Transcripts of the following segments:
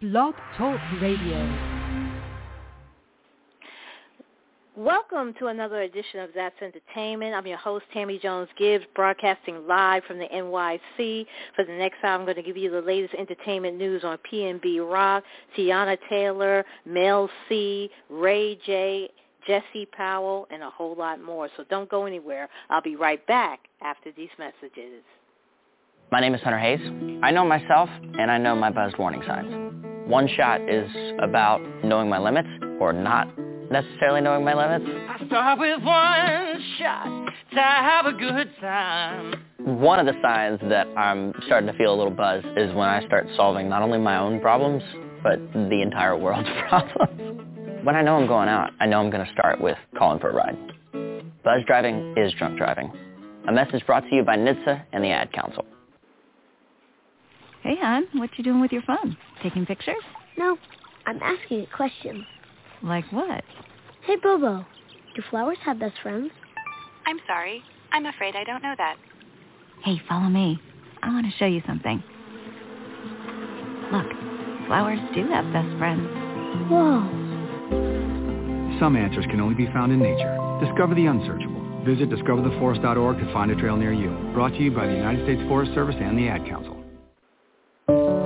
Blog Talk Radio. Welcome to another edition of That's Entertainment. I'm your host, Tammy Jones Gibbs, broadcasting live from the NYC. For the next hour, I'm going to give you the latest entertainment news on PNB Rock, Teyana Taylor, Mel C, Ray J, Jesse Powell, and a whole lot more. So don't go anywhere. I'll be right back after these messages. My name is Hunter Hayes. I know myself, and I know my buzzed warning signs. One shot is about knowing my limits or not necessarily knowing my limits. I start with one shot to have a good time. One of the signs that I'm starting to feel a little buzz is when I start solving not only my own problems, but the entire world's problems. When I know I'm going out, I know I'm going to start with calling for a ride. Buzz driving is drunk driving. A message brought to you by NHTSA and the Ad Council. Hey, hon, what you doing with your phone? Taking pictures? No, I'm asking a question. Like what? Hey, Bobo, do flowers have best friends? I'm sorry. I'm afraid I don't know that. Hey, follow me. I want to show you something. Look, flowers do have best friends. Whoa. Some answers can only be found in nature. Discover the unsearchable. Visit discovertheforest.org to find a trail near you. Brought to you by the United States Forest Service and the Ad Council.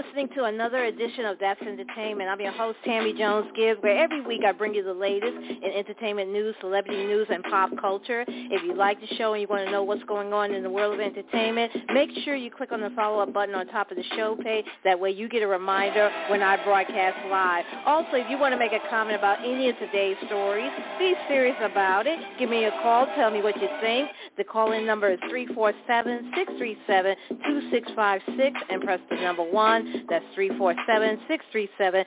this listening to another edition of That's Entertainment. I'm your host, Tammy Jones Gibbs, where every week I bring you the latest in entertainment news, celebrity news, and pop culture. If you like the show and you want to know what's going on in the world of entertainment, make sure you click on the follow-up button on top of the show page. That way you get a reminder when I broadcast live. Also, if you want to make a comment about any of today's stories, be serious about it. Give me a call. Tell me what you think. The call-in number is 347-637-2656 and press the number one. That's 347-637-2656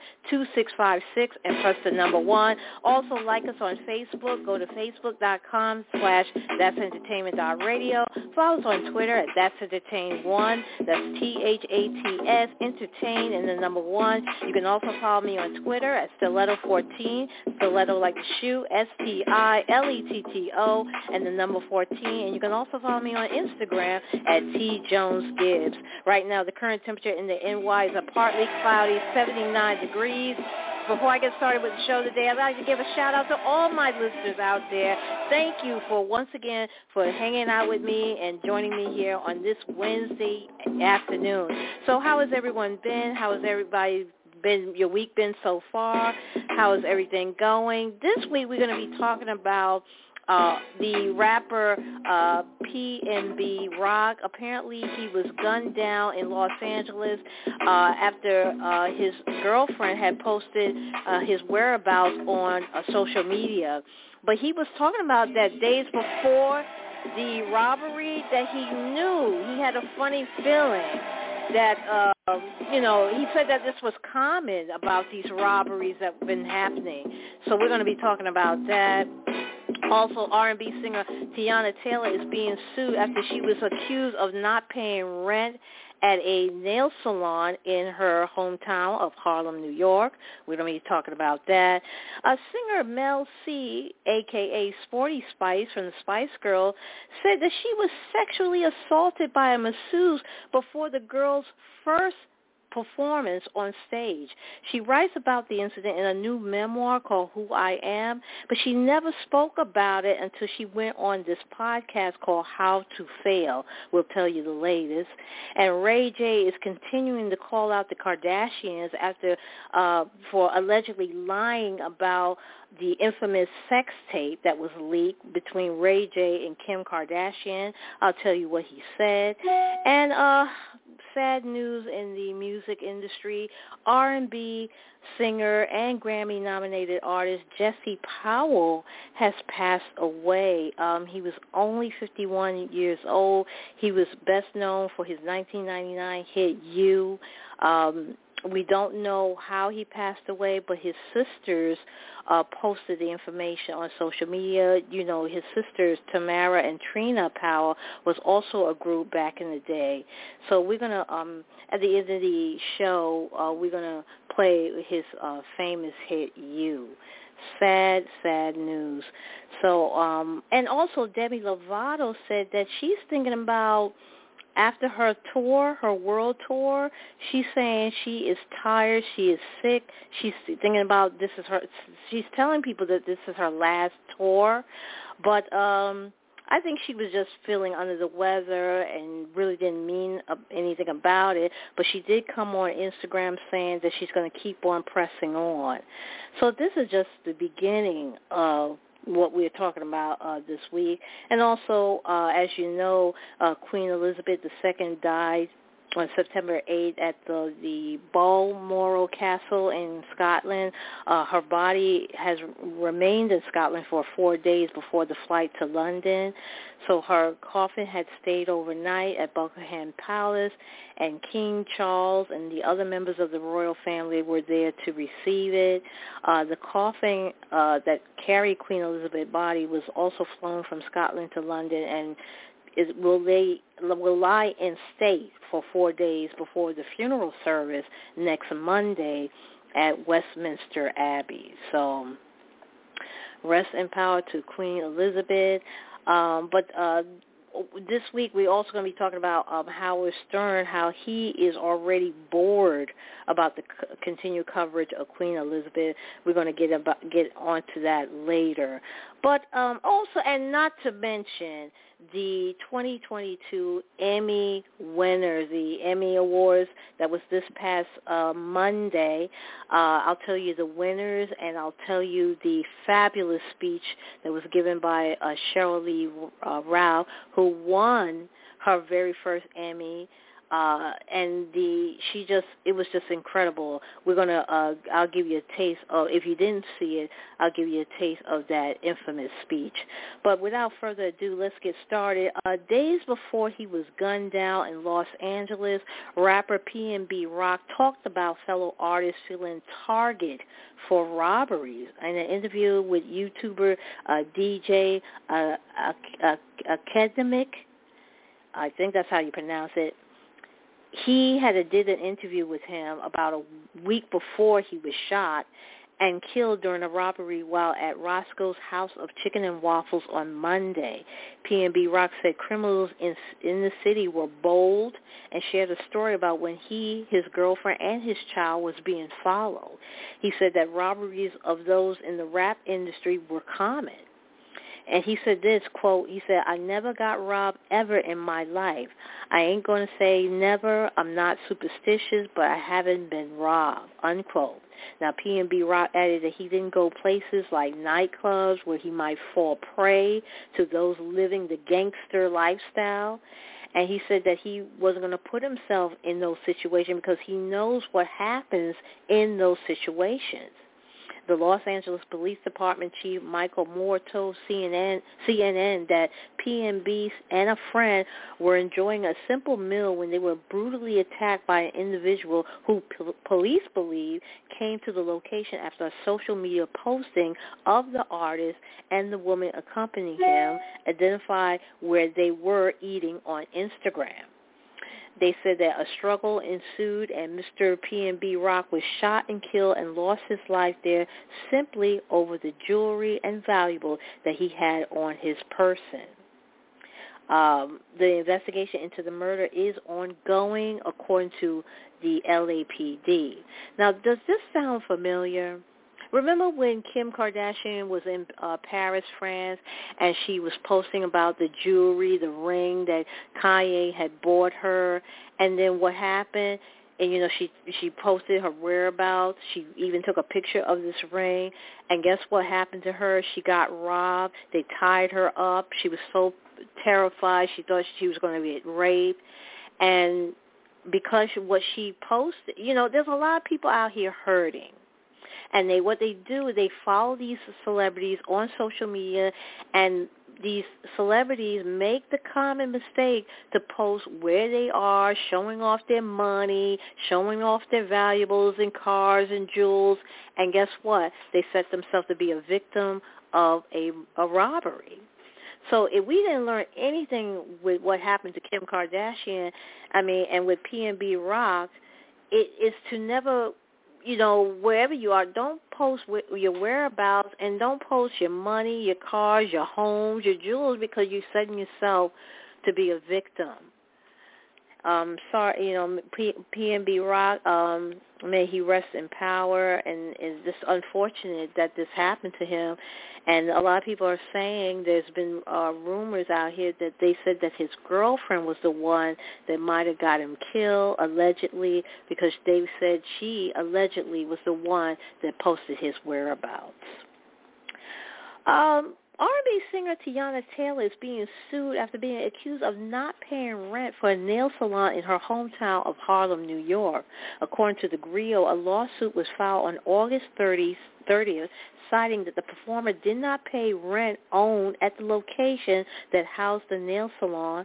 and press the number one. Also like us on Facebook. Go to facebook.com slash that's entertainment.radio. Follow us on Twitter at that's entertain1. That's T-H-A-T-S, entertain, and the number one. You can also follow me on Twitter at stiletto14, stiletto like the shoe, S-T-I-L-E-T-T-O, and the number 14. And you can also follow me on Instagram at T Jones Gibbs. Right now, the current temperature in the NY is a partly cloudy 79 degrees. Before I get started with the show today, I'd like to give a shout out to all my listeners out there. Thank you for once again for hanging out with me and joining me here on this Wednesday afternoon. So how has everyone been? How has everybody been your week been so far? How is everything going? This week we're going to be talking about uh, the rapper uh, PNB Rock. Apparently, he was gunned down in Los Angeles uh, after uh, his girlfriend had posted uh, his whereabouts on uh, social media. But he was talking about that days before the robbery that he knew he had a funny feeling that uh, you know he said that this was common about these robberies that have been happening. So we're going to be talking about that. Also, R&B singer Teyana Taylor is being sued after she was accused of not paying rent at a nail salon in her hometown of Harlem, New York. We're going to be talking about that. A singer Mel C, a.k.a. Sporty Spice from the Spice Girl, said that she was sexually assaulted by a masseuse before the girl's first performance on stage. She writes about the incident in a new memoir called Who I Am, but she never spoke about it until she went on this podcast called How to Fail. We'll tell you the latest. And Ray J is continuing to call out the Kardashians after uh, for allegedly lying about the infamous sex tape that was leaked between Ray J and Kim Kardashian. I'll tell you what he said. And uh sad news in the music industry. R&B singer and Grammy-nominated artist Jesse Powell has passed away. Um, he was only 51 years old. He was best known for his 1999 hit "You." Um, we don't know how he passed away, but his sisters uh, posted the information on social media. You know, his sisters Tamara and Trina Powell was also a group back in the day. So we're gonna um, at the end of the show, uh, we're gonna play his uh, famous hit "You." Sad, sad news. So, um, and also Demi Lovato said that she's thinking about after her tour, her world tour, she's saying she is tired, she is sick. She's thinking about this is her she's telling people that this is her last tour, but um I think she was just feeling under the weather and really didn't mean anything about it, but she did come on Instagram saying that she's going to keep on pressing on. So this is just the beginning of what we're talking about uh, this week. And also, uh, as you know, uh, Queen Elizabeth II died on September 8th at the, the Balmoral Castle in Scotland. Uh, her body has remained in Scotland for four days before the flight to London. So her coffin had stayed overnight at Buckingham Palace, and King Charles and the other members of the royal family were there to receive it. Uh, the coffin uh, that carried Queen Elizabeth's body was also flown from Scotland to London and is will they will lie in state for four days before the funeral service next Monday at Westminster Abbey. So rest in power to Queen Elizabeth. Um, but uh, this week we're also going to be talking about um, Howard Stern, how he is already bored about the c- continued coverage of Queen Elizabeth. We're going to get about get onto that later. But um, also, and not to mention the 2022 Emmy winners, the Emmy Awards that was this past uh, Monday. Uh, I'll tell you the winners, and I'll tell you the fabulous speech that was given by uh, Sheryl Lee uh, Ralph, who won her very first Emmy uh and the she just it was just incredible. We're to uh I'll give you a taste of if you didn't see it I'll give you a taste of that infamous speech. But without further ado let's get started. Uh days before he was gunned down in Los Angeles rapper PNB Rock talked about fellow artists feeling target for robberies. In an interview with YouTuber uh DJ uh, Akademiks I think that's how you pronounce it he had a, did an interview with him about a week before he was shot and killed during a robbery while at Roscoe's House of Chicken and Waffles on Monday. PNB Rock said criminals in in the city were bold and shared a story about when he, his girlfriend, and his child was being followed. He said that robberies of those in the rap industry were common. And he said this, quote, he said, I never got robbed ever in my life. I ain't going to say never. I'm not superstitious, but I haven't been robbed, unquote. Now, PNB Rock added that he didn't go places like nightclubs where he might fall prey to those living the gangster lifestyle. And he said that he wasn't going to put himself in those situations because he knows what happens in those situations. The Los Angeles Police Department Chief Michael Moore told CNN, CNN that PNB and a friend were enjoying a simple meal when they were brutally attacked by an individual who police believe came to the location after a social media posting of the artist and the woman accompanying him identified where they were eating on Instagram. They said that a struggle ensued and Mr. PNB Rock was shot and killed and lost his life there simply over the jewelry and valuable that he had on his person. Um, the investigation into the murder is ongoing, according to the LAPD. Now, does this sound familiar? Remember when Kim Kardashian was in uh, Paris, France, and she was posting about the jewelry, the ring that Kanye had bought her, and then what happened? And you know, she she posted her whereabouts. She even took a picture of this ring, and guess what happened to her? She got robbed. They tied her up. She was so terrified. She thought she was going to get raped, and because what she posted, you know, there's a lot of people out here hurting and they what they do is they follow these celebrities on social media and these celebrities make the common mistake to post where they are, showing off their money, showing off their valuables and cars and jewels, and guess what? They set themselves to be a victim of a, a robbery. So if we didn't learn anything with what happened to Kim Kardashian, I mean, and with PNB Rock, it is to never you know, wherever you are, don't post your whereabouts and don't post your money, your cars, your homes, your jewels because you're setting yourself to be a victim. Um, sorry, you know, P- PNB Rock, um, may he rest in power, and it's just unfortunate that this happened to him. And a lot of people are saying there's been uh, rumors out here that they said that his girlfriend was the one that might have got him killed, allegedly, because they said she allegedly was the one that posted his whereabouts. Um, R&B singer Teyana Taylor is being sued after being accused of not paying rent for a nail salon in her hometown of Harlem, New York. According to the Grio, a lawsuit was filed on August 30th, 30th citing that the performer did not pay rent owed at the location that housed the nail salon,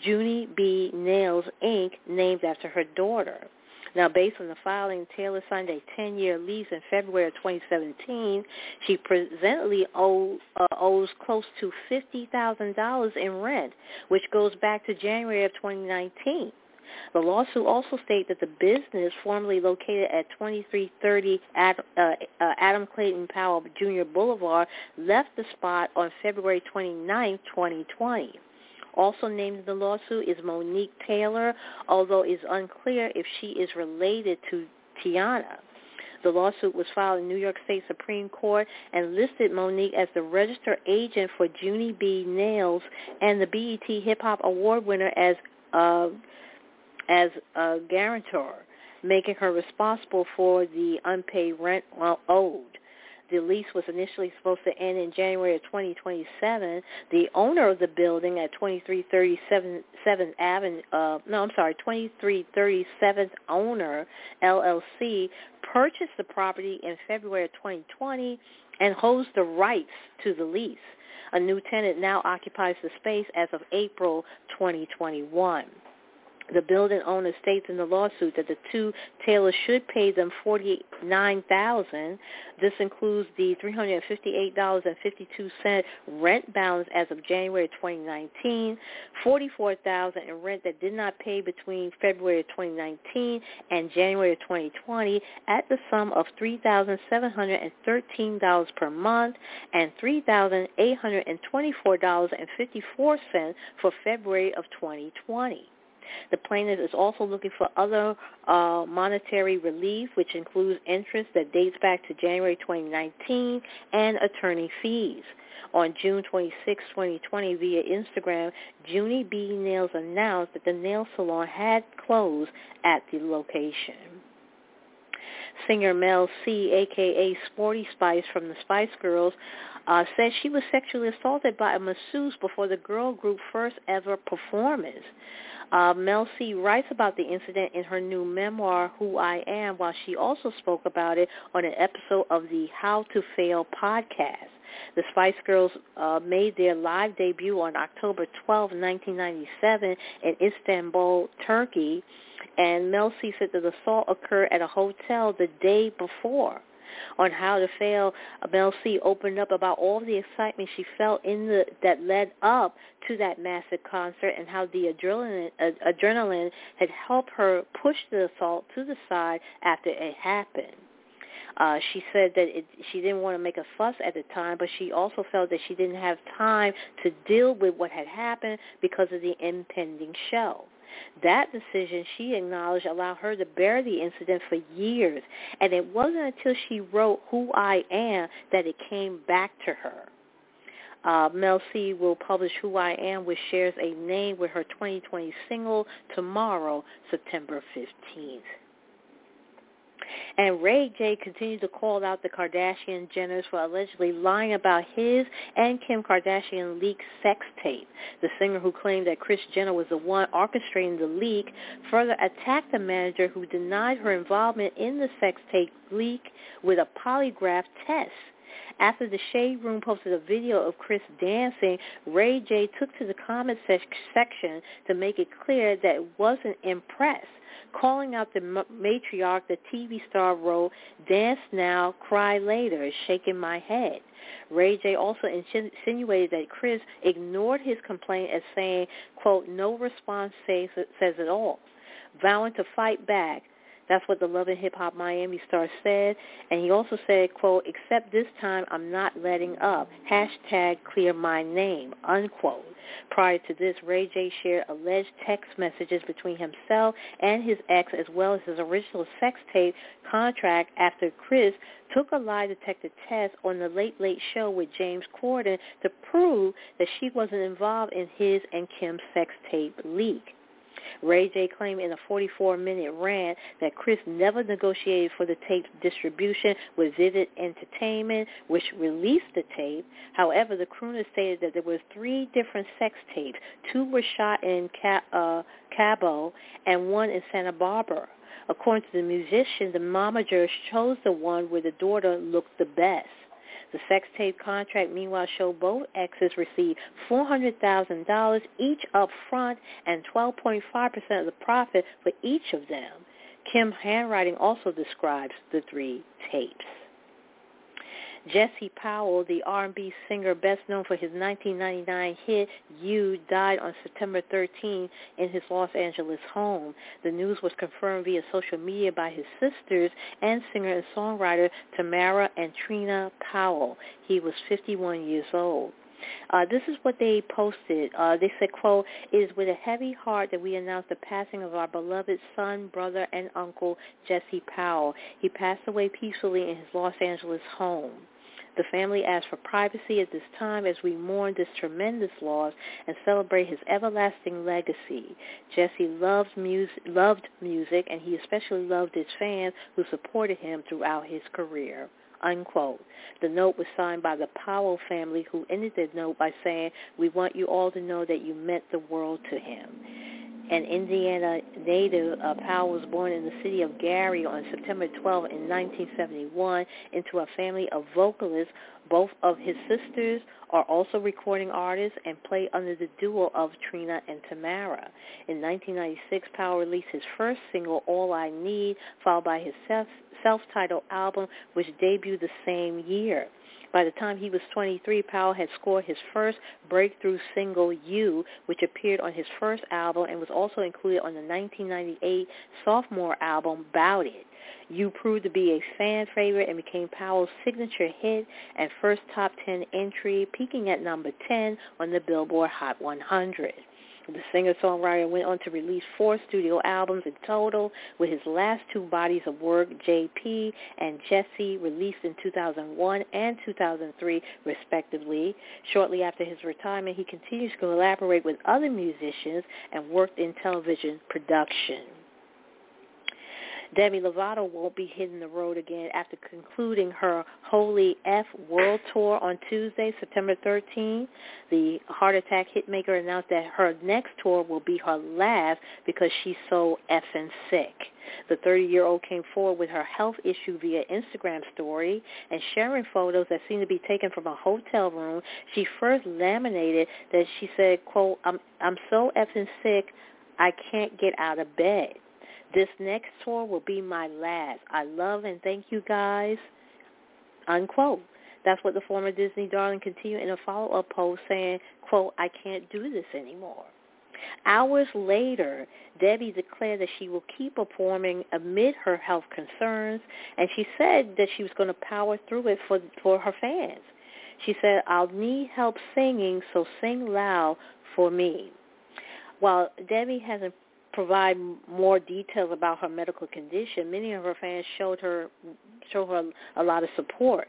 Junie B. Nails, Inc., named after her daughter. Now, based on the filing, Taylor signed a 10-year lease in February of 2017. She presently owe, uh, owes close to $50,000 in rent, which goes back to January of 2019. The lawsuit also states that the business, formerly located at 2330 Ad, uh, uh, Adam Clayton Powell Jr. Boulevard, left the spot on February 29, 2020. Also named in the lawsuit is Monique Taylor, although it's unclear if she is related to Teyana. The lawsuit was filed in New York State Supreme Court and listed Monique as the registered agent for Junie B. Nails and the BET Hip Hop Award winner as uh, as a guarantor, making her responsible for the unpaid rent owed the lease was initially supposed to end in January of 2027. The owner of the building at 2337 7th Avenue, uh, no, I'm sorry, 2337th owner LLC purchased the property in February of 2020 and holds the rights to the lease. A new tenant now occupies the space as of April 2021. The building owner states in the lawsuit that the two Taylors should pay them 49,000. This includes the three hundred fifty-eight dollars and fifty-two cent rent balance as of January 2019, $44,000 in rent that did not pay between February 2019 and January 2020, at the sum of three thousand seven hundred and thirteen dollars per month, and three thousand eight hundred and twenty-four dollars and fifty-four cents for February of 2020. The plaintiff is also looking for other uh, monetary relief, which includes interest that dates back to January 2019 and attorney fees. On June 26, 2020, via Instagram, Junie B. Nails announced that the nail salon had closed at the location. Singer Mel C, aka Sporty Spice from the Spice Girls, uh, said she was sexually assaulted by a masseuse before the girl group first ever performance. Uh, Mel C writes about the incident in her new memoir, Who I Am, while she also spoke about it on an episode of the How to Fail podcast. The Spice Girls uh, made their live debut on October 12, 1997 in Istanbul, Turkey, and Mel C said that the assault occurred at a hotel the day before on how to fail. Mel C opened up about all the excitement she felt in the that led up to that massive concert and how the adrenaline uh, adrenaline had helped her push the assault to the side after it happened. Uh, she said that it, she didn't want to make a fuss at the time, but she also felt that she didn't have time to deal with what had happened because of the impending show. That decision, she acknowledged, allowed her to bear the incident for years, and it wasn't until she wrote Who I Am that it came back to her. Uh, Mel C will publish Who I Am, which shares a name with her 2020 single tomorrow, September 15th. And Ray J continued to call out the Kardashian Jenners for allegedly lying about his and Kim Kardashian leaked sex tape. The singer who claimed that Kris Jenner was the one orchestrating the leak further attacked the manager who denied her involvement in the sex tape leak with a polygraph test. After the Shade Room posted a video of Kris dancing, Ray J took to the comment section to make it clear that it wasn't impressed calling out the matriarch, the TV star wrote, Dance now, cry later, shaking my head. Ray J also insinuated that Kris ignored his complaint as saying, quote, no response says, says it all, vowing to fight back. That's what the Love and Hip Hop Miami star said. And he also said, quote, except this time I'm not letting up. Hashtag clear my name, unquote. Prior to this, Ray J shared alleged text messages between himself and his ex as well as his original sex tape contract after Kris took a lie detector test on the Late Late Show with James Corden to prove that she wasn't involved in his and Kim's sex tape leak. Ray J claimed in a 44-minute rant that Kris never negotiated for the tape's distribution with Vivid Entertainment, which released the tape. However, the crooner stated that there were three different sex tapes. Two were shot in uh, Cabo and one in Santa Barbara. According to the musician, the momager chose the one where the daughter looked the best. The sex tape contract, meanwhile, showed both exes received $400,000 each up front and 12.5% of the profit for each of them. Kim's handwriting also describes the three tapes. Jesse Powell, the R&B singer best known for his 1999 hit You, died on September 13 in his Los Angeles home. The news was confirmed via social media by his sisters and singer and songwriter Tamara and Trina Powell. He was 51 years old. Uh, this is what they posted. Uh, they said, quote, it is with a heavy heart that we announce the passing of our beloved son, brother, and uncle, Jesse Powell. He passed away peacefully in his Los Angeles home. The family asks for privacy at this time as we mourn this tremendous loss and celebrate his everlasting legacy. Jesse loves music, loved music, and he especially loved his fans who supported him throughout his career. Unquote. The note was signed by the Powell family who ended the note by saying, we want you all to know that you meant the world to him an Indiana native, uh, Powell was born in the city of Gary on September 12 in 1971 into a family of vocalists. Both of his sisters are also recording artists and play under the duo of Trina and Tamara. In 1996, Powell released his first single, All I Need, followed by his self- self-titled album, which debuted the same year. By the time he was 23, Powell had scored his first breakthrough single, You, which appeared on his first album and was also included on the 1998 sophomore album, Bout It. You proved to be a fan favorite and became Powell's signature hit and first top 10 entry, peaking at number 10 on the Billboard Hot 100. The singer-songwriter went on to release four studio albums in total, with his last two bodies of work, JP and Jesse, released in 2001 and 2003, respectively. Shortly after his retirement, he continues to collaborate with other musicians and worked in television production. Demi Lovato won't be hitting the road again after concluding her Holy F World Tour on Tuesday, September 13. The heart attack hitmaker announced that her next tour will be her last because she's so effing sick. The 30-year-old came forward with her health issue via Instagram story and sharing photos that seem to be taken from a hotel room. She first laminated that she said, quote, I'm, I'm so effing sick, I can't get out of bed. This next tour will be my last. I love and thank you guys. Unquote. That's what the former Disney darling continued in a follow-up post saying, quote, I can't do this anymore. Hours later, Debbie declared that she will keep performing amid her health concerns, and she said that she was going to power through it for for her fans. She said, "I'll need help singing, so sing loud for me." While Debbie hasn't provided more details about her medical condition, many of her fans showed her showed her a lot of support.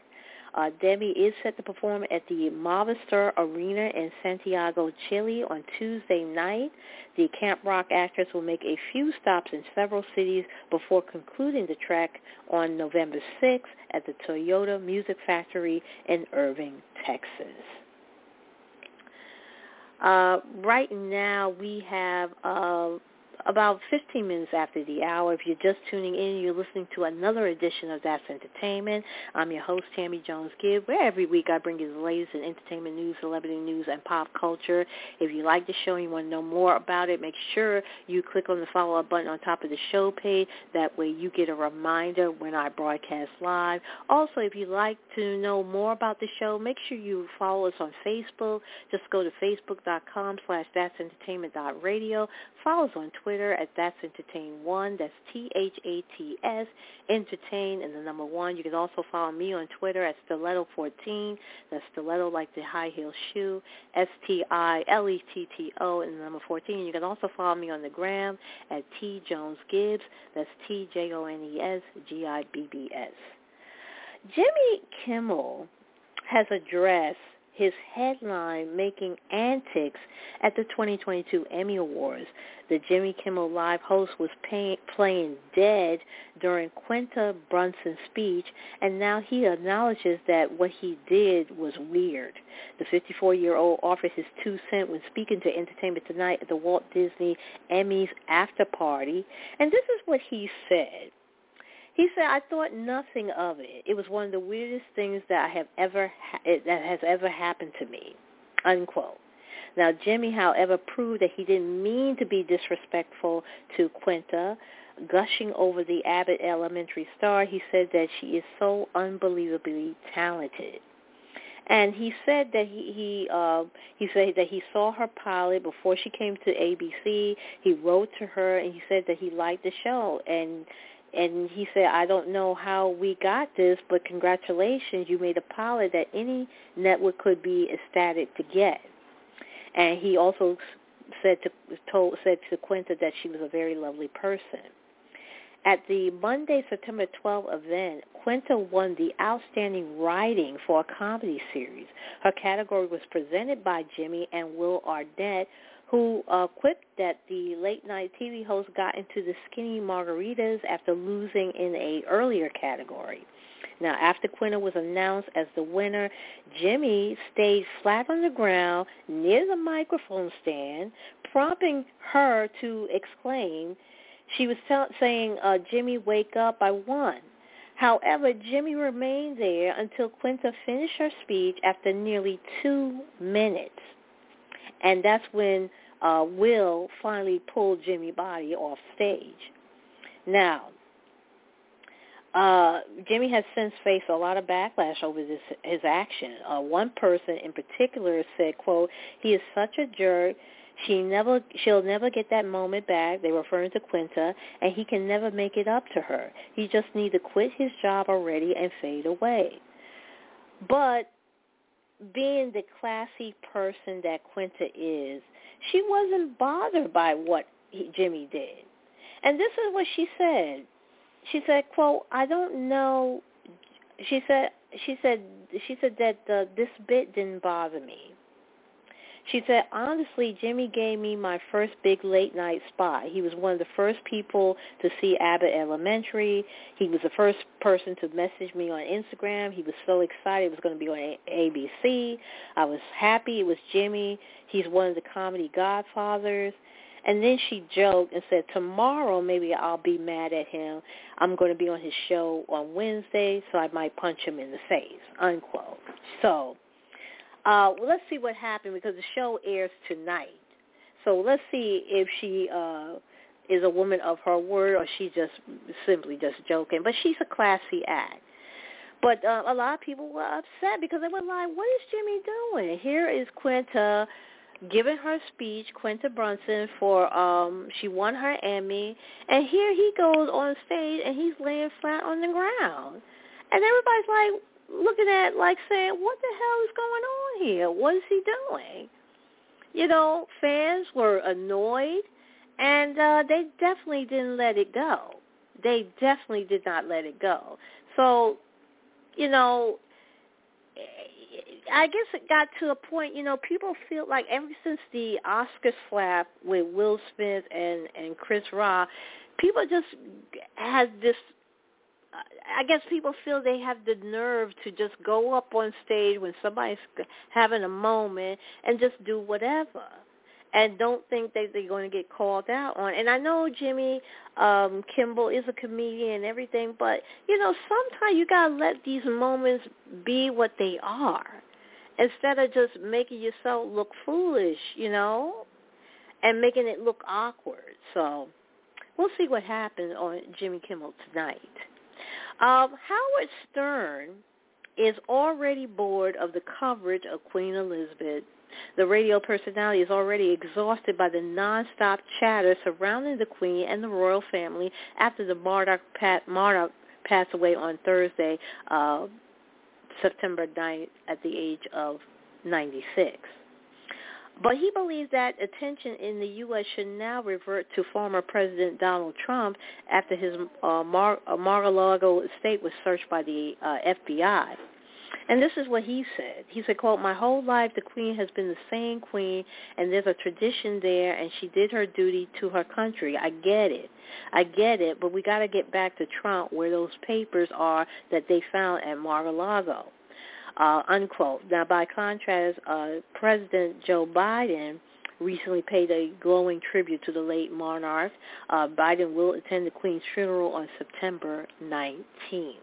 Uh, Debbie is set to perform at the Movistar Arena in Santiago, Chile on Tuesday night. The Camp Rock actress will make a few stops in several cities before concluding the trek on November 6th at the Toyota Music Factory in Irving, Texas. Uh, right now we have uh, about 15 minutes after the hour. If you're just tuning in, you're listening to another edition of That's Entertainment. I'm your host, Tammy Jones Gibb, where every week I bring you the latest in entertainment news, celebrity news, and pop culture. If you like the show and you want to know more about it, make sure you click on the follow-up button on top of the show page. That way you get a reminder when I broadcast live. Also, if you'd like to know more about the show, make sure you follow us on Facebook. Just go to facebook.com slash that's entertainment radio. Follow us on Twitter Twitter at That's Entertain One. That's T H A T S Entertain and the number one. You can also follow me on Twitter at Stiletto fourteen. That's Stiletto like the high heel shoe. S T I L E T T O and the number fourteen. You can also follow me on the gram at T Jones Gibbs. That's T J O N E S G I B B S. Jimmy Kimmel has addressed his headline making antics at the 2022 Emmy Awards. The Jimmy Kimmel Live host was pay, playing dead during Quinta Brunson's speech, and now he acknowledges that what he did was weird. The 54-year-old offered his two cents when speaking to Entertainment Tonight at the Walt Disney Emmys after party, and this is what he said. He said, "I thought nothing of it. It was one of the weirdest things that I have ever ha- that has ever happened to me." Unquote. Now, Jimmy, however, proved that he didn't mean to be disrespectful to Quinta. Gushing over the Abbott Elementary star, he said that she is so unbelievably talented. And he said that he he uh, he said that he saw her pilot before she came to ABC. He wrote to her and he said that he liked the show and and he said, I don't know how we got this, but congratulations, you made a pilot that any network could be ecstatic to get. And he also said to told said to Quinta that she was a very lovely person. At the Monday, September 12 event, Quinta won the Outstanding Writing for a Comedy Series. Her category was presented by Jimmy and Will Arnett, who uh, quipped that the late night TV host got into the skinny margaritas after losing in a earlier category. Now, after Quinta was announced as the winner, Jimmy stayed flat on the ground near the microphone stand, prompting her to exclaim. She was saying, uh, Jimmy, wake up, I won. However, Jimmy remained there until Quinta finished her speech after nearly two minutes. And that's when uh, Will finally pulled Jimmy Body off stage. Now, uh, Jimmy has since faced a lot of backlash over this his action. Uh, one person in particular said, "quote He is such a jerk. She never, she'll never get that moment back. They were referring to Quinta, and he can never make it up to her. He just needs to quit his job already and fade away." But being the classy person that Quinta is, she wasn't bothered by what he, Jimmy did. And this is what she said. She said, "quote I don't know." She said, "She said, she said that uh, this bit didn't bother me." She said, honestly, Jimmy gave me my first big late night spot. He was one of the first people to see Abbott Elementary. He was the first person to message me on Instagram. He was so excited it was going to be on ABC. I was happy it was Jimmy. He's one of the comedy godfathers. And then she joked and said, tomorrow maybe I'll be mad at him. I'm going to be on his show on Wednesday, so I might punch him in the face, unquote. So uh, well, let's see what happened because the show airs tonight. So let's see if she uh, is a woman of her word or she's just simply just joking. But she's a classy act. But uh, a lot of people were upset because they were like, what is Jimmy doing? Here is Quinta giving her speech, Quinta Brunson, for um she won her Emmy, and here he goes on stage and he's laying flat on the ground, and everybody's like looking at like saying, what the hell is going on here? What is he doing? You know, fans were annoyed, and uh, they definitely didn't let it go. They definitely did not let it go. So, you know, I guess it got to a point, you know, people feel like ever since the Oscar slap with Will Smith and and Chris Rock, people just had this I guess people feel they have the nerve to just go up on stage when somebody's having a moment and just do whatever and don't think that they're going to get called out on. And I know Jimmy um Kimmel is a comedian and everything, but you know, sometimes you got to let these moments be what they are instead of just making yourself look foolish, you know, and making it look awkward. So, we'll see what happens on Jimmy Kimmel tonight. Um, Howard Stern is already bored of the coverage of Queen Elizabeth. The radio personality is already exhausted by the nonstop chatter surrounding the Queen and the royal family after the Murdoch, Pat, Murdoch passed away on Thursday, uh, September 9th, at the age of 96. But he believes that attention in the U.S. should now revert to former President Donald Trump after his uh, Mar- uh, Mar-a-Lago estate was searched by the uh, FBI. And this is what he said. He said, quote, my whole life the queen has been the same queen and there's a tradition there and she did her duty to her country. I get it. I get it, but we got to get back to Trump where those papers are that they found at Mar-a-Lago uh, unquote. Now, by contrast, uh, President Joe Biden recently paid a glowing tribute to the late monarch. Uh, Biden will attend the Queen's funeral on September 19th.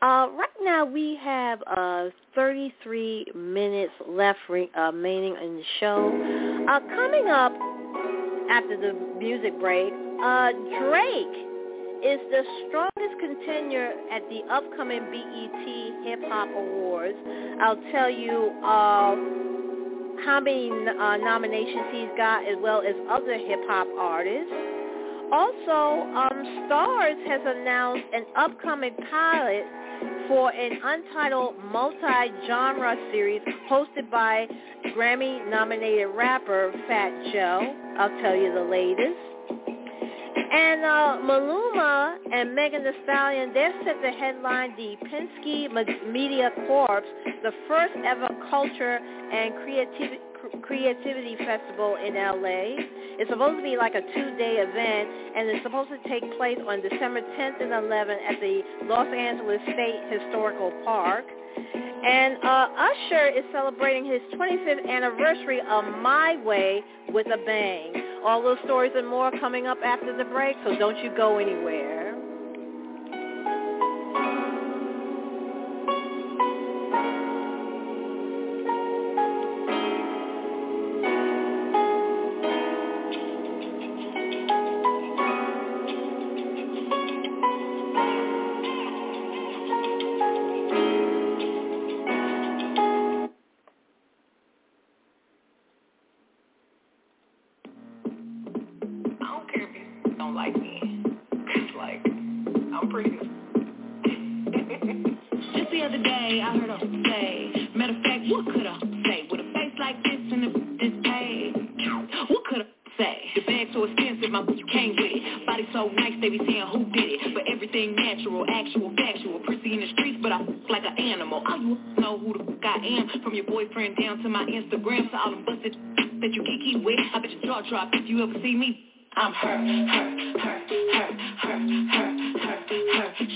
Uh, right now we have uh, 33 minutes left uh, remaining in the show. Uh, coming up after the music break, uh, Drake is the strongest contender at the upcoming BET Hip Hop Awards. I'll tell you uh, how many uh, nominations he's got as well as other hip hop artists. Also, um, Starz has announced an upcoming pilot for an untitled multi-genre series hosted by Grammy-nominated rapper Fat Joe. I'll tell you the latest. And uh, Maluma and Megan Thee Stallion, they're set to headline the Penske Media Corp, the first ever culture and creativity creativity festival in LA. It's supposed to be like a two-day event, and it's supposed to take place on December 10th and 11th at the Los Angeles State Historical Park. And uh, Usher is celebrating his 25th anniversary of My Way with a bang. All those stories and more coming up after the break, so don't you go anywhere.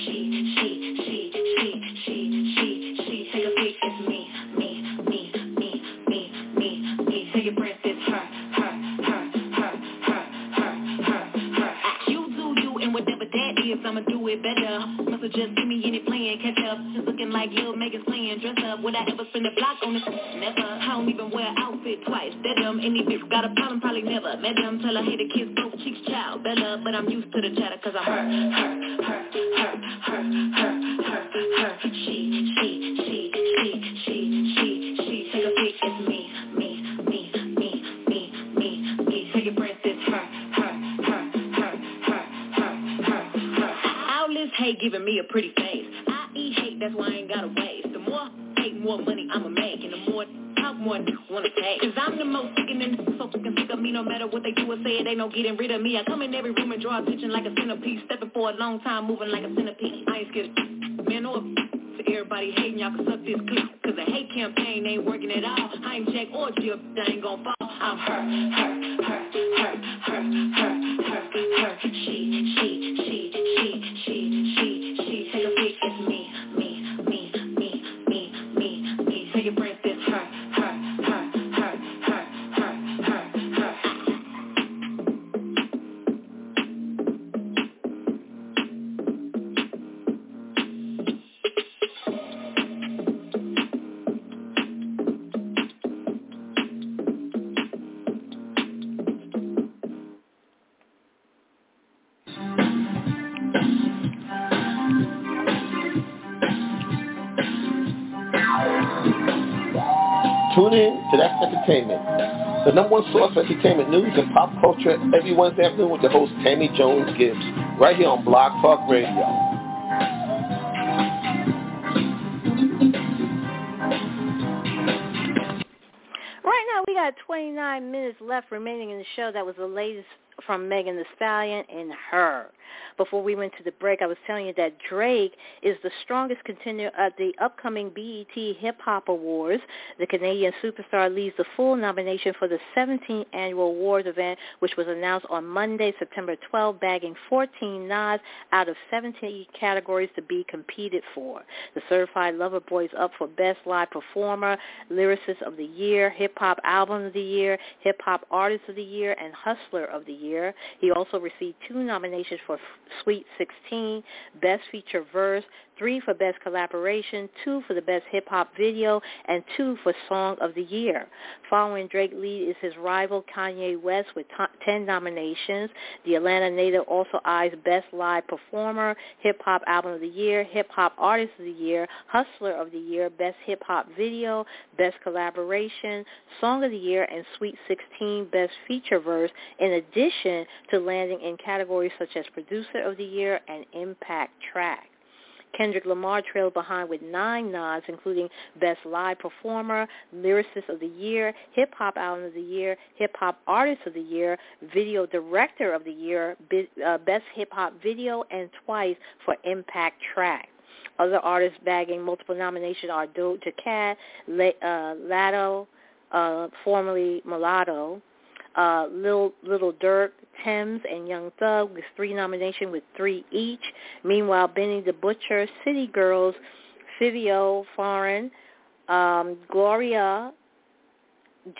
She, she, she, she, she, she, take a pic, it's me, me. me me, me, me, Say your breath is her, her, her, her, her, her, her You do do and whatever that is I'ma do it better Must just give me Take a like little Megan slaying dress up. Would I ever spend a block on this? Never. I don't even wear an outfit twice. That dumb any bitch got a problem, probably never. Met them, till I hit a kids both cheeks child. Bella, but I'm used to the chatter cause I her, her, her, her, her, her, her, her, she, she, she, she, she, she, she, take a peek it's me, me, me, me, me, me, me, take a breath, it's her, her, her, her, her, her, her, her. All this hate giving me a pretty face that's why I ain't gotta waste. The more hate, more money I'ma make, and the more talk, more wanna pay. Cause I'm the most sick and so fucking sick of me. No matter what they do or say, it ain't no getting rid of me. I come in every room and draw attention like a centipede, stepping for a long time, moving like a centipede. I ain't scared man or to everybody hating y'all can suck this clip Cause the hate campaign ain't working at all I ain't Jack or Jill, I ain't gon' fall I'm her, her, her, her, her, her, her, her She, she, she, she, she, she, she Take a Tune in to That's Entertainment, the number one source for entertainment news and pop culture every Wednesday afternoon with the host Tammy Jones Gibbs, right here on Blog Talk Radio. Right now, we got 29 minutes left remaining in the show. That was the latest from Megan Thee Stallion and her. Before we went to the break, I was telling you that Drake is the strongest contender at the upcoming BET Hip Hop Awards. The Canadian superstar leads the full nomination for the 17th annual awards event, which was announced on Monday, September 12, bagging 14 nods out of 17 categories to be competed for. The Certified Lover Boy is up for Best Live Performer, Lyricist of the Year, Hip Hop Album of the Year, Hip Hop Artist of the Year, and Hustler of the Year. He also received two nominations for Sweet 16, Best Feature Verse, three for Best Collaboration, two for the Best Hip Hop Video, and two for Song of the Year. Following Drake lead is his rival Kanye West with t- 10 nominations. The Atlanta native also eyes Best Live Performer, Hip Hop Album of the Year, Hip Hop Artist of the Year, Hustler of the Year, Best Hip Hop Video, Best Collaboration, Song of the Year, and Sweet 16 Best Feature Verse, in addition to landing in categories such as Producer of the Year and Impact Track. Kendrick Lamar trailed behind with nine nods, including Best Live Performer, Lyricist of the Year, Hip Hop Album of the Year, Hip Hop Artist of the Year, Video Director of the Year, uh, Best Hip Hop Video, and twice for Impact Track. Other artists bagging multiple nominations are Doja Cat, Le- uh, Latto, uh, formerly Mulatto, uh, Lil Little Durk, Thames, and Young Thug with three nominations with three each. Meanwhile, Benny the Butcher, City Girls, Fivio Foreign, um, GloRilla,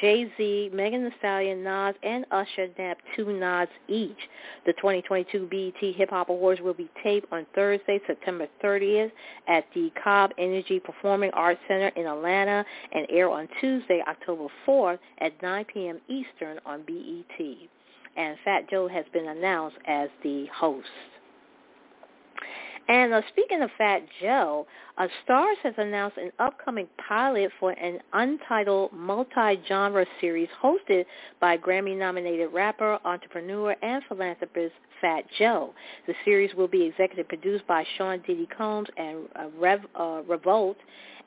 Jay-Z, Megan Thee Stallion, Nas, and Usher nabbed two nods each. The 2022 BET Hip Hop Awards will be taped on Thursday, September 30th at the Cobb Energy Performing Arts Center in Atlanta and air on Tuesday, October 4th at 9 p.m. Eastern on BET. And Fat Joe has been announced as the host. And uh, speaking of Fat Joe, uh, Starz has announced an upcoming pilot for an untitled multi-genre series hosted by Grammy-nominated rapper, entrepreneur, and philanthropist Fat Joe. The series will be executive produced by Sean Diddy Combs and uh, Rev, uh, Revolt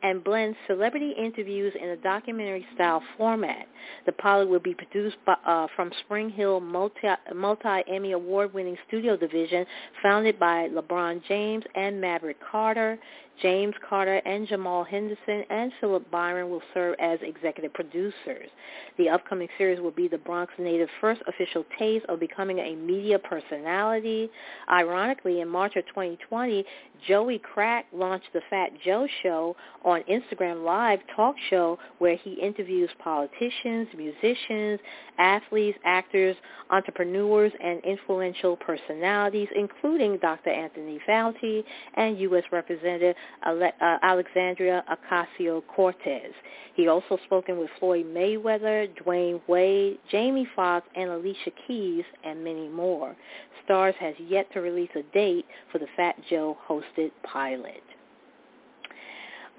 and blends celebrity interviews in a documentary-style format. The pilot will be produced by, uh, from SpringHill multi, multi-Emmy award-winning studio division founded by LeBron James and Maverick Carter. James Carter and Jamal Henderson and Philip Byron will serve as executive producers. The upcoming series will be the Bronx native first official taste of becoming a media personality. Ironically, in March of 2020, Joey Crack launched the Fat Joe Show on Instagram Live talk show where he interviews politicians, musicians, athletes, actors, entrepreneurs, and influential personalities, including Dr. Anthony Fauci and U.S. Representative Ale- uh, Alexandria Ocasio-Cortez. He also spoken with Floyd Mayweather, Dwyane Wade, Jamie Foxx, and Alicia Keys, and many more. Starz has yet to release a date for the Fat Joe hosted pilot.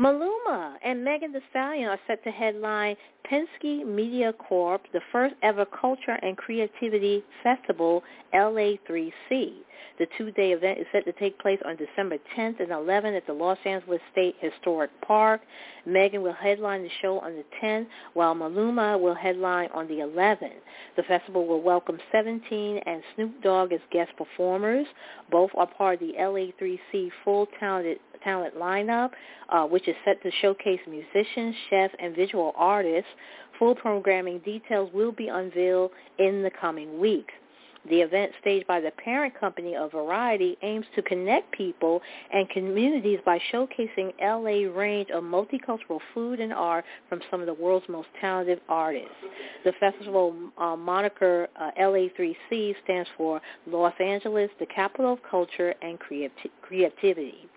Maluma and Megan Thee Stallion are set to headline Penske Media Corp, the first ever culture and creativity festival, LA3C. The two-day event is set to take place on December 10th and 11th at the Los Angeles State Historic Park. Megan will headline the show on the 10th, while Maluma will headline on the 11th. The festival will welcome 17 and Snoop Dogg as guest performers. Both are part of the LA3C Full Talented talent lineup, uh, which is set to showcase musicians, chefs, and visual artists. Full programming details will be unveiled in the coming weeks. The event staged by the parent company of Variety aims to connect people and communities by showcasing LA range of multicultural food and art from some of the world's most talented artists. The festival uh, moniker uh, LA3C stands for Los Angeles, the capital of culture and creati- creativity.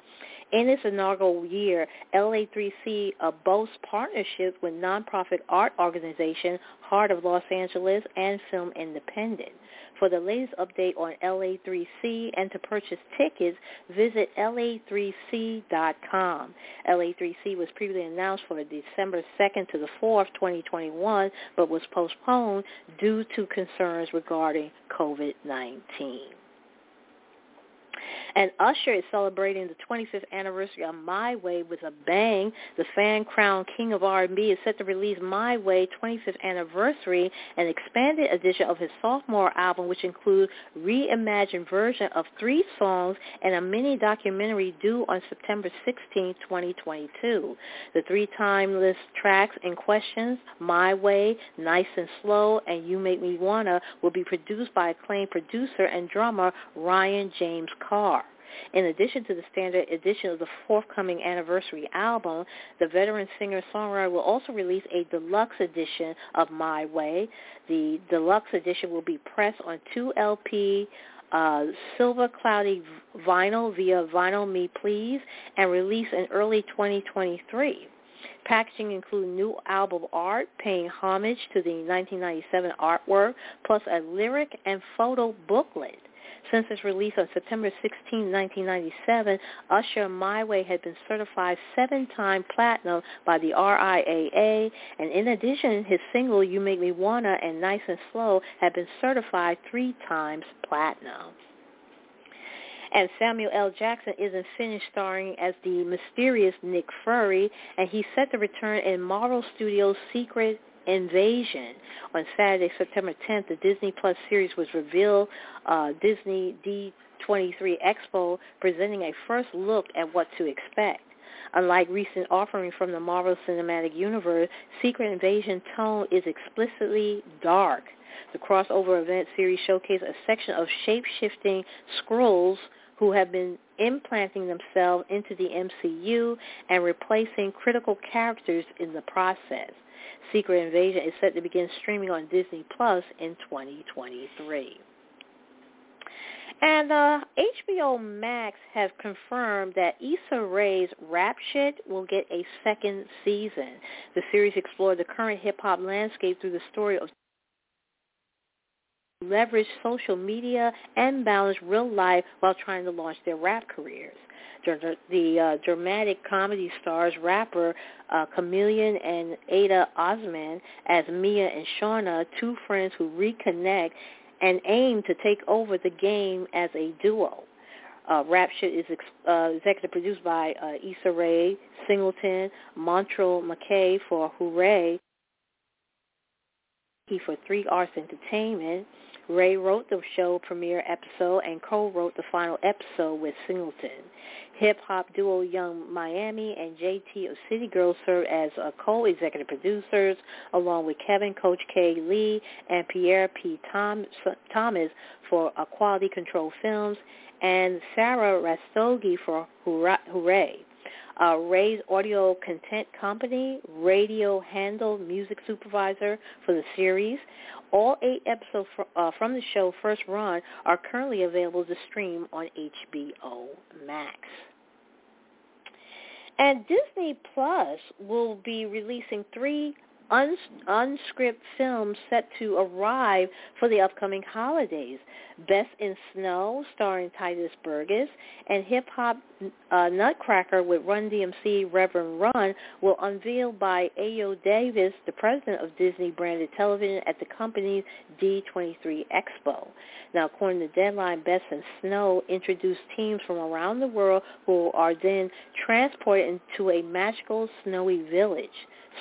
In its inaugural year, LA3C uh, boasts partnerships with nonprofit art organization Heart of Los Angeles and Film Independent. For the latest update on LA3C and to purchase tickets, visit la3c.com. LA3C was previously announced for December 2nd to the 4th, 2021, but was postponed due to concerns regarding COVID-19. And Usher is celebrating the 25th anniversary of My Way with a bang. The fan crowned king of R&B is set to release My Way 25th anniversary, an expanded edition of his sophomore album, which includes reimagined version of three songs and a mini documentary due on September 16, 2022. The three timeless tracks in questions, My Way, Nice and Slow, and You Make Me Wanna, will be produced by acclaimed producer and drummer Ryan James Carr. In addition to the standard edition of the forthcoming anniversary album, the veteran singer-songwriter will also release a deluxe edition of My Way. The deluxe edition will be pressed on 2 LP uh, silver cloudy vinyl via Vinyl Me Please and released in early 2023. Packaging includes new album art paying homage to the 1997 artwork, plus a lyric and photo booklet. Since its release on September 16, 1997, Usher My Way had been certified seven-time platinum by the RIAA, and in addition, his single You Make Me Wanna and Nice and Slow had been certified three times platinum. And Samuel L. Jackson isn't finished starring as the mysterious Nick Fury, and he's set to return in Marvel Studios' Secret Invasion. On Saturday, September 10th, the Disney Plus series was revealed. Uh, Disney D23 Expo presenting a first look at what to expect. Unlike recent offerings from the Marvel Cinematic Universe, Secret Invasion tone is explicitly dark. The crossover event series showcased a section of shape-shifting Skrulls who have been implanting themselves into the MCU and replacing critical characters in the process. Secret Invasion is set to begin streaming on Disney Plus in 2023. And uh, HBO Max has confirmed that Issa Rae's Rap Shit will get a second season. The series explored the current hip-hop landscape through the story of leverage social media and balance real life while trying to launch their rap careers. The uh, dramatic comedy stars rapper uh, KaMillion and Aida Osman as Mia and Shauna, two friends who reconnect and aim to take over the game as a duo. Uh, Rap Shit is ex- uh, executive produced by uh, Issa Rae, Singleton, Montrel McKay for Hoorae, he for Three Arts Entertainment, Rae wrote the show premiere episode and co-wrote the final episode with Singleton. Hip-hop duo Young Miami and JT of City Girls serve as co-executive producers, along with Kevin Coach K. Lee and Pierre P. Thomas for Quality Control Films, and Sarah Rastogi for Hoorae. Uh, Rae's audio content company, Raedio Handle music supervisor for the series. All eight episodes fr- uh, from the show first run are currently available to stream on HBO Max. And Disney Plus will be releasing three uns- unscripted films set to arrive for the upcoming holidays. Best in Snow, starring Tituss Burgess, and Hip Hop uh, Nutcracker with Run DMC Reverend Run will unveil by Ayo Davis, the president of Disney Branded Television, at the company's D23 Expo. Now, according to Deadline, Best in Snow introduced teams from around the world who are then transported into a magical snowy village,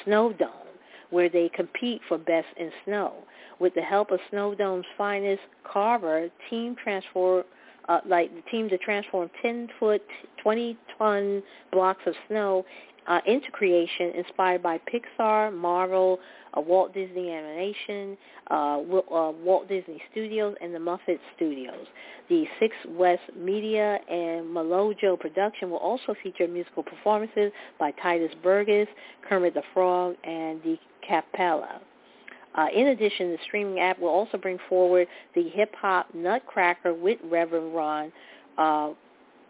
Snow Dome where they compete for Best in Snow. With the help of Snow Dome's finest carver, team transform uh, like the team to transform 10 foot, 20 ton blocks of snow uh, into creation inspired by Pixar, Marvel, uh, Walt Disney Animation, uh, uh, Walt Disney Studios, and the Muppet Studios. The Six West Media and Malojo production will also feature musical performances by Tituss Burgess, Kermit the Frog, and the Capella. Uh, in addition, the streaming app will also bring forward the Hip Hop Nutcracker with Reverend Run, uh,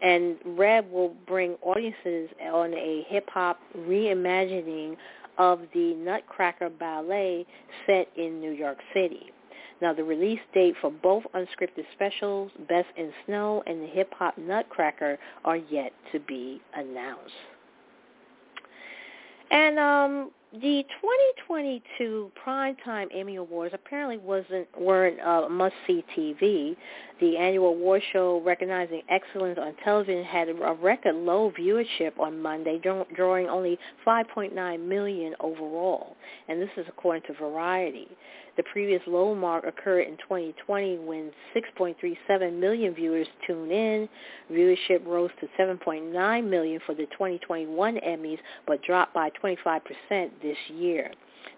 and Reb will bring audiences on a hip hop reimagining of the Nutcracker Ballet set in New York City. Now, the release date for both unscripted specials, Best in Snow and the Hip Hop Nutcracker, are yet to be announced. And um, the 2022 Primetime Emmy Awards apparently wasn't weren't uh, must-see TV. The annual award show recognizing excellence on television had a record low viewership on Monday, drawing only 5.9 million overall, and this is according to Variety. The previous low mark occurred in 2020 when 6.37 million viewers tuned in. Viewership rose to 7.9 million for the 2021 Emmys, but dropped by 25% this year.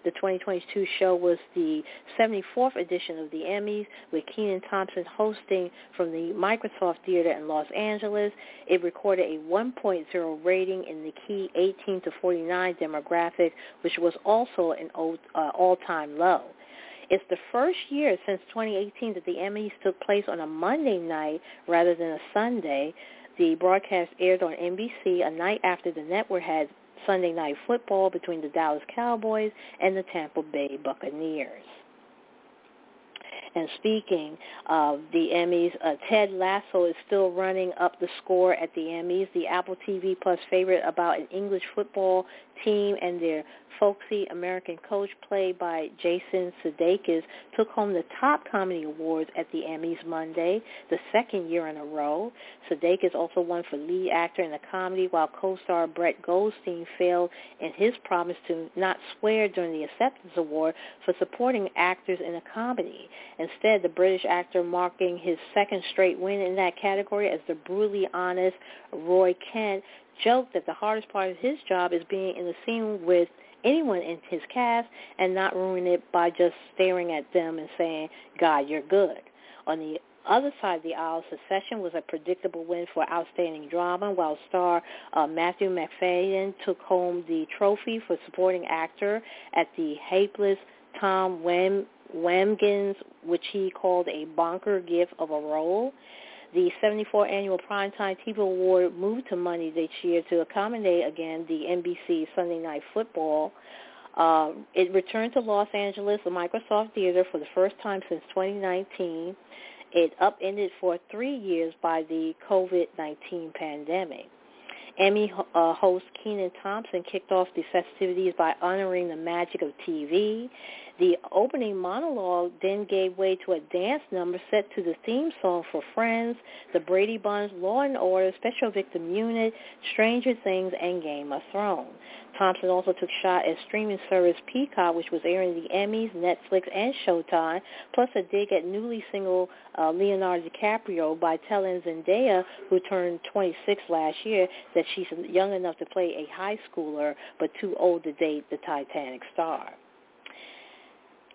The 2022 show was the 74th edition of the Emmys, with Kenan Thompson hosting from the Microsoft Theater in Los Angeles. It recorded a 1.0 rating in the key 18 to 49 demographic, which was also an uh, all-time low. It's the first year since 2018 that the Emmys took place on a Monday night rather than a Sunday. The broadcast aired on NBC a night after the network had Sunday night football between the Dallas Cowboys and the Tampa Bay Buccaneers. And speaking of the Emmys, uh, Ted Lasso is still running up the score at the Emmys. The Apple TV Plus favorite about an English football team and their folksy American coach played by Jason Sudeikis took home the top comedy awards at the Emmys Monday, the second year in a row. Sudeikis also won for lead actor in a comedy while co-star Brett Goldstein failed in his promise to not swear during the acceptance award for supporting actors in a comedy. Instead, the British actor marking his second straight win in that category as the brutally honest Roy Kent joked that the hardest part of his job is being in the scene with anyone in his cast and not ruin it by just staring at them and saying, God, you're good. On the other side of the aisle, Succession was a predictable win for outstanding drama, while star uh, Matthew Macfadyen took home the trophy for supporting actor at the Hapeless Tom Wham- Wambsgans, which he called a bonker gift of a role. The 74th annual Primetime TV Award moved to Monday this year to accommodate again the NBC Sunday Night Football. Uh, it returned to Los Angeles, the Microsoft Theater, for the first time since 2019. It upended for three years by the COVID-19 pandemic. Emmy uh, host Kenan Thompson kicked off the festivities by honoring the magic of TV. The opening monologue then gave way to a dance number set to the theme song for Friends, The Brady Bunch, Law and Order, Special Victim Unit, Stranger Things, and Game of Thrones. Thompson also took shot at streaming service Peacock, which was airing the Emmys, Netflix, and Showtime, plus a dig at newly single uh, Leonardo DiCaprio by telling Zendaya, who turned 26 last year, that she's young enough to play a high schooler but too old to date the Titanic star.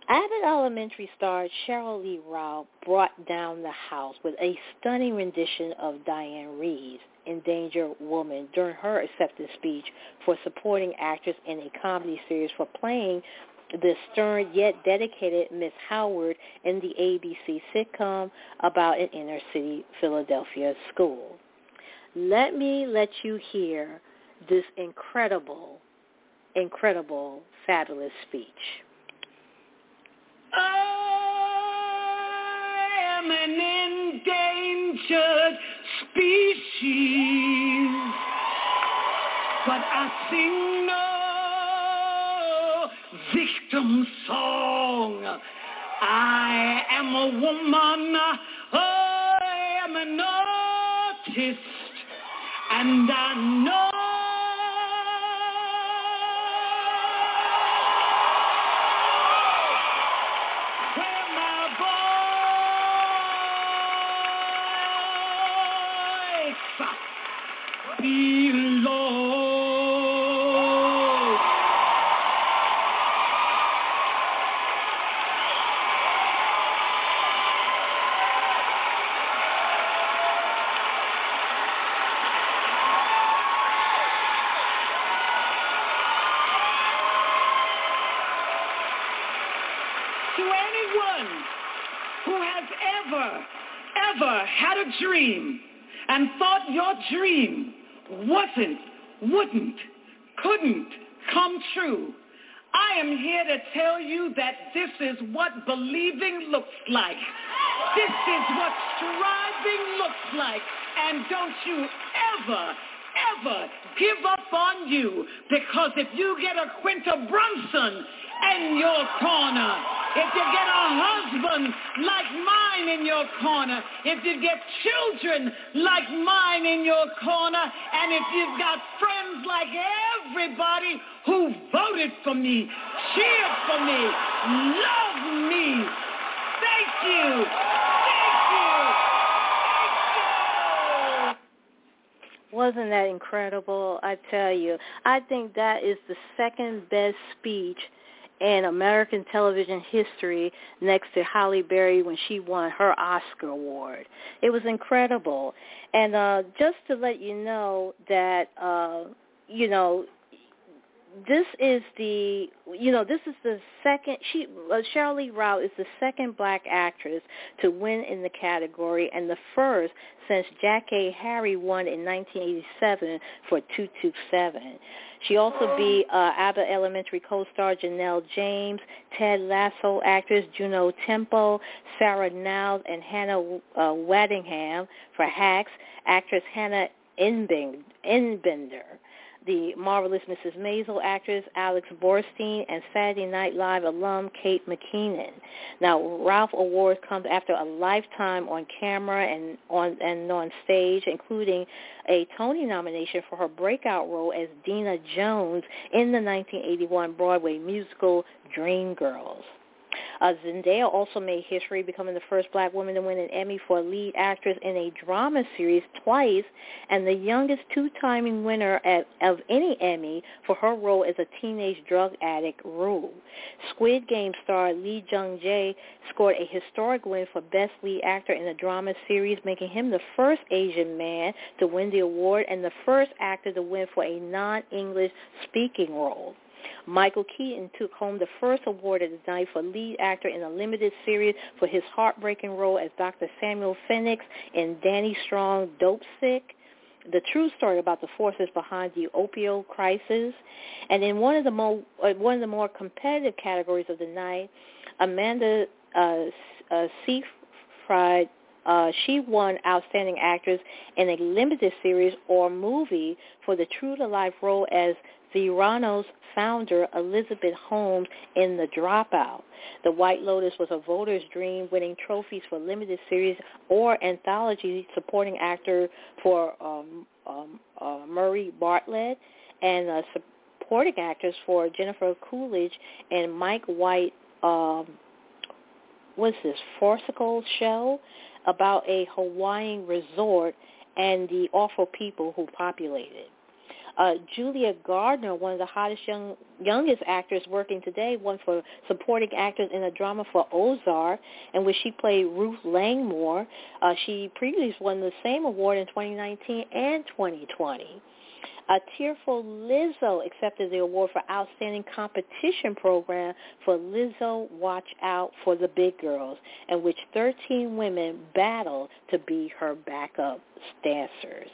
Abbott Elementary star Sheryl Lee Ralph brought down the house with a stunning rendition of Dianne Reeves' Endangered Woman during her acceptance speech for supporting actress in a comedy series for playing the stern yet dedicated Miss Howard in the ABC sitcom about an inner city Philadelphia school. Let me let you hear this incredible incredible, fabulous speech. I am an endangered species, but I sing no victim song. I am a woman. I am an artist, and I know. Voice belongs. to anyone who has ever, ever had a dream and thought your dream wasn't, wouldn't, couldn't come true. I am here to tell you that this is what believing looks like. This is what striving looks like. And don't you ever, ever give up on you because if you get a Quinta Brunson in your corner, if you get a husband like mine in your corner, if you get children like mine in your corner, and if you've got friends like everybody who voted for me, cheered for me, love me, thank you. Wasn't that incredible? I tell you, I think that is the second best speech in American television history next to Halle Berry when she won her Oscar award. It was incredible. And uh just to let you know that uh you know this is the you know this is the second she uh, Sheryl Lee Ralph is the second black actress to win in the category and the first since Jackée Harry won in 1987 for 227. She also be uh, Abbott Elementary co-star Janelle James, Ted Lasso actress Juno Temple, Sarah Niles, and Hannah uh, Waddingham for Hacks, actress Hannah Einbinder the marvelous Mrs. Maisel actress Alex Borstein, and Saturday Night Live alum Kate McKinnon. Now, Ralph Awards comes after a lifetime on camera and on and on stage, including a Tony nomination for her breakout role as Dina Jones in the 1981 Broadway musical Dreamgirls. Uh, Zendaya also made history, becoming the first black woman to win an Emmy for lead actress in a drama series twice, and the youngest two-timing winner at, of any Emmy for her role as a teenage drug addict, Rue. Squid Game star Lee Jung-jae scored a historic win for Best Lead Actor in a drama series, making him the first Asian man to win the award and the first actor to win for a non-English speaking role. Michael Keaton took home the first award of the night for lead actor in a limited series for his heartbreaking role as Dr. Samuel Phoenix in Danny Strong Dope Sick the true story about the forces behind the opioid crisis. And in one of the more uh, one of the more competitive categories of the night, Amanda uh, uh, uh, she won Outstanding Actress in a Limited Series or Movie for the true-to-life role as Theranos founder Elizabeth Holmes in The Dropout. The White Lotus was a voter's dream, winning trophies for limited series or anthology supporting actor for um, um, uh, Murray Bartlett and uh, supporting actors for Jennifer Coolidge and Mike White. Um, what's this farcical show about a Hawaiian resort and the awful people who populate it. Uh, Julia Garner, one of the hottest young youngest actors working today, won for supporting actress in a drama for Ozark, in which she played Ruth Langmore. Uh, she previously won the same award in 2019 and 2020. A tearful Lizzo accepted the award for Outstanding Competition Program for Lizzo Watch Out for the Big Girls, in which 13 women battled to be her backup dancers.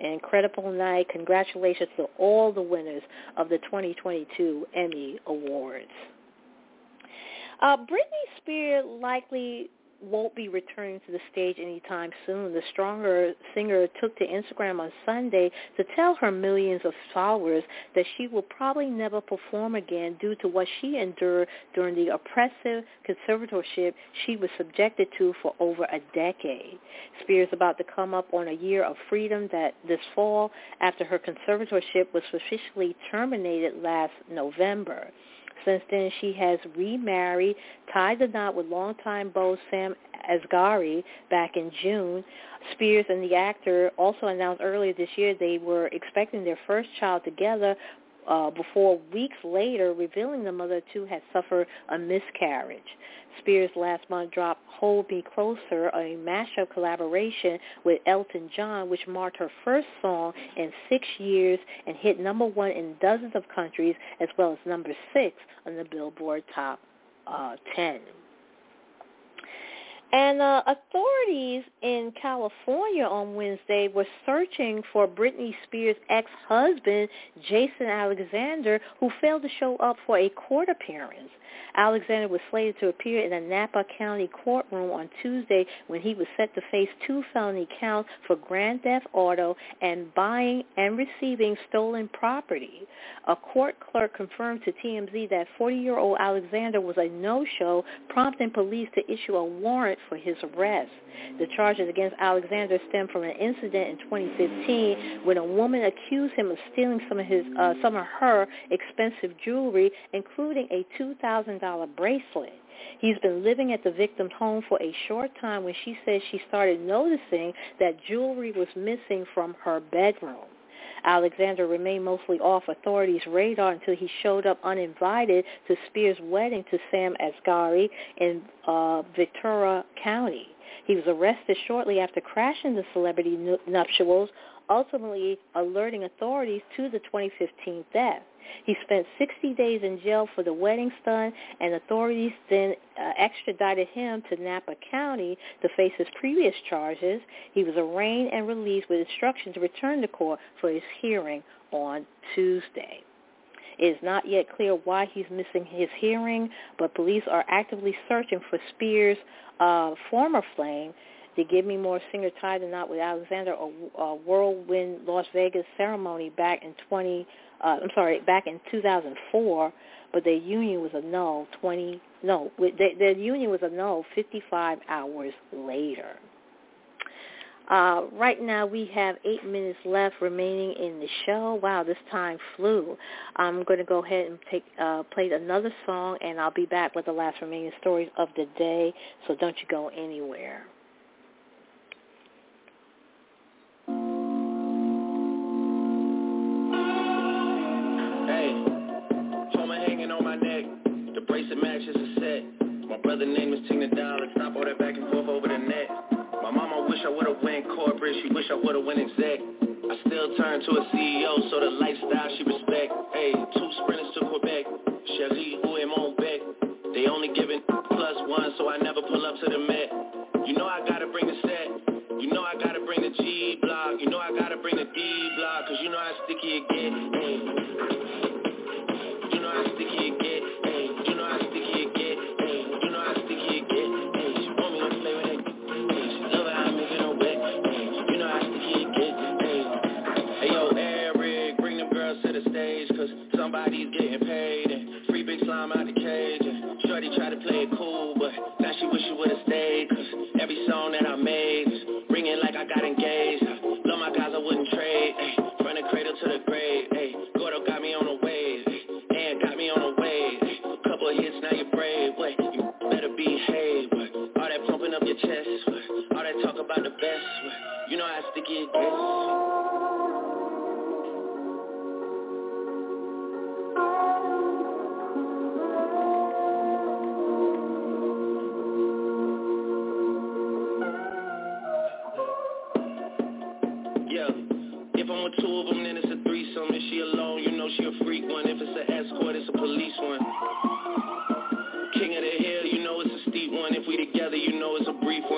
incredible night. Congratulations to all the winners of the 2022 Emmy Awards. Uh, Britney Spears likely won't be returning to the stage anytime soon. The stronger singer took to Instagram on Sunday to tell her millions of followers that she will probably never perform again due to what she endured during the oppressive conservatorship she was subjected to for over a decade. Spears about to come up on a year of freedom that this fall after her conservatorship was officially terminated last November. Since then, she has remarried, tied the knot with longtime beau Sam Asghari back in June. Spears and the actor also announced earlier this year they were expecting their first child together uh, before weeks later revealing the mother too had suffered a miscarriage. Spears last month dropped Hold Me Closer, a mashup collaboration with Elton John, which marked her first song in six years and hit number one in dozens of countries as well as number six on the Billboard Top uh, 10. And uh, authorities in California on Wednesday were searching for Britney Spears' ex-husband, Jason Alexander, who failed to show up for a court appearance. Alexander was slated to appear in a Napa County courtroom on Tuesday when he was set to face two felony counts for grand theft auto and buying and receiving stolen property. A court clerk confirmed to TMZ that 40-year-old Alexander was a no-show, prompting police to issue a warrant for his arrest. The charges against Alexander stem from an incident in 2015 when a woman accused him of stealing some of his uh, some of her expensive jewelry, including a $2,000 bracelet. He's been living at the victim's home for a short time when she says she started noticing that jewelry was missing from her bedroom. Alexander remained mostly off authorities' radar until he showed up uninvited to Spears' wedding to Sam Asghari in uh, Ventura County. He was arrested shortly after crashing the celebrity nuptials, ultimately alerting authorities to the 2015 theft. He spent 60 days in jail for the wedding stunt, and authorities then uh, extradited him to Napa County to face his previous charges. He was arraigned and released with instructions to return to court for his hearing on Tuesday. It is not yet clear why he's missing his hearing, but police are actively searching for Spears' uh, former flame. The Give Me More singer tied the knot with Alexander, a, a whirlwind Las Vegas ceremony back in 20 uh, I'm sorry, back in 2004, but their union was annulled 20, no, their, union was annulled 55 hours later. Uh, right now we have eight minutes left remaining in the show. Wow, this time flew. I'm going to go ahead and take uh, play another song, and I'll be back with the last remaining stories of the day. So don't you go anywhere. Bracelet matches a set. My brother name is Tina Dollar. Stop all that back and forth over the net. My mama wish I would've went corporate. She wish I would've went exec. I still turn to a CEO, so the lifestyle she respect. Hey, two sprinters to Quebec. Cherie, who am on back? They only giving plus one, so I never pull up to the Met. You know I gotta bring the set. You know I gotta bring the G block. You know I gotta bring the D block, cause you know how sticky it get. Hey. She wish she would've stayed. Cause every song that I made ringing like I got engaged. Love my guys I wouldn't trade. Ay, from the cradle to the grave. Ay, Gordo got me on a wave. And got me on a wave. Couple of hits now you're brave. Wait you better behave. But all that pumping up your chest. All that talk about the best. You know how sticky it gets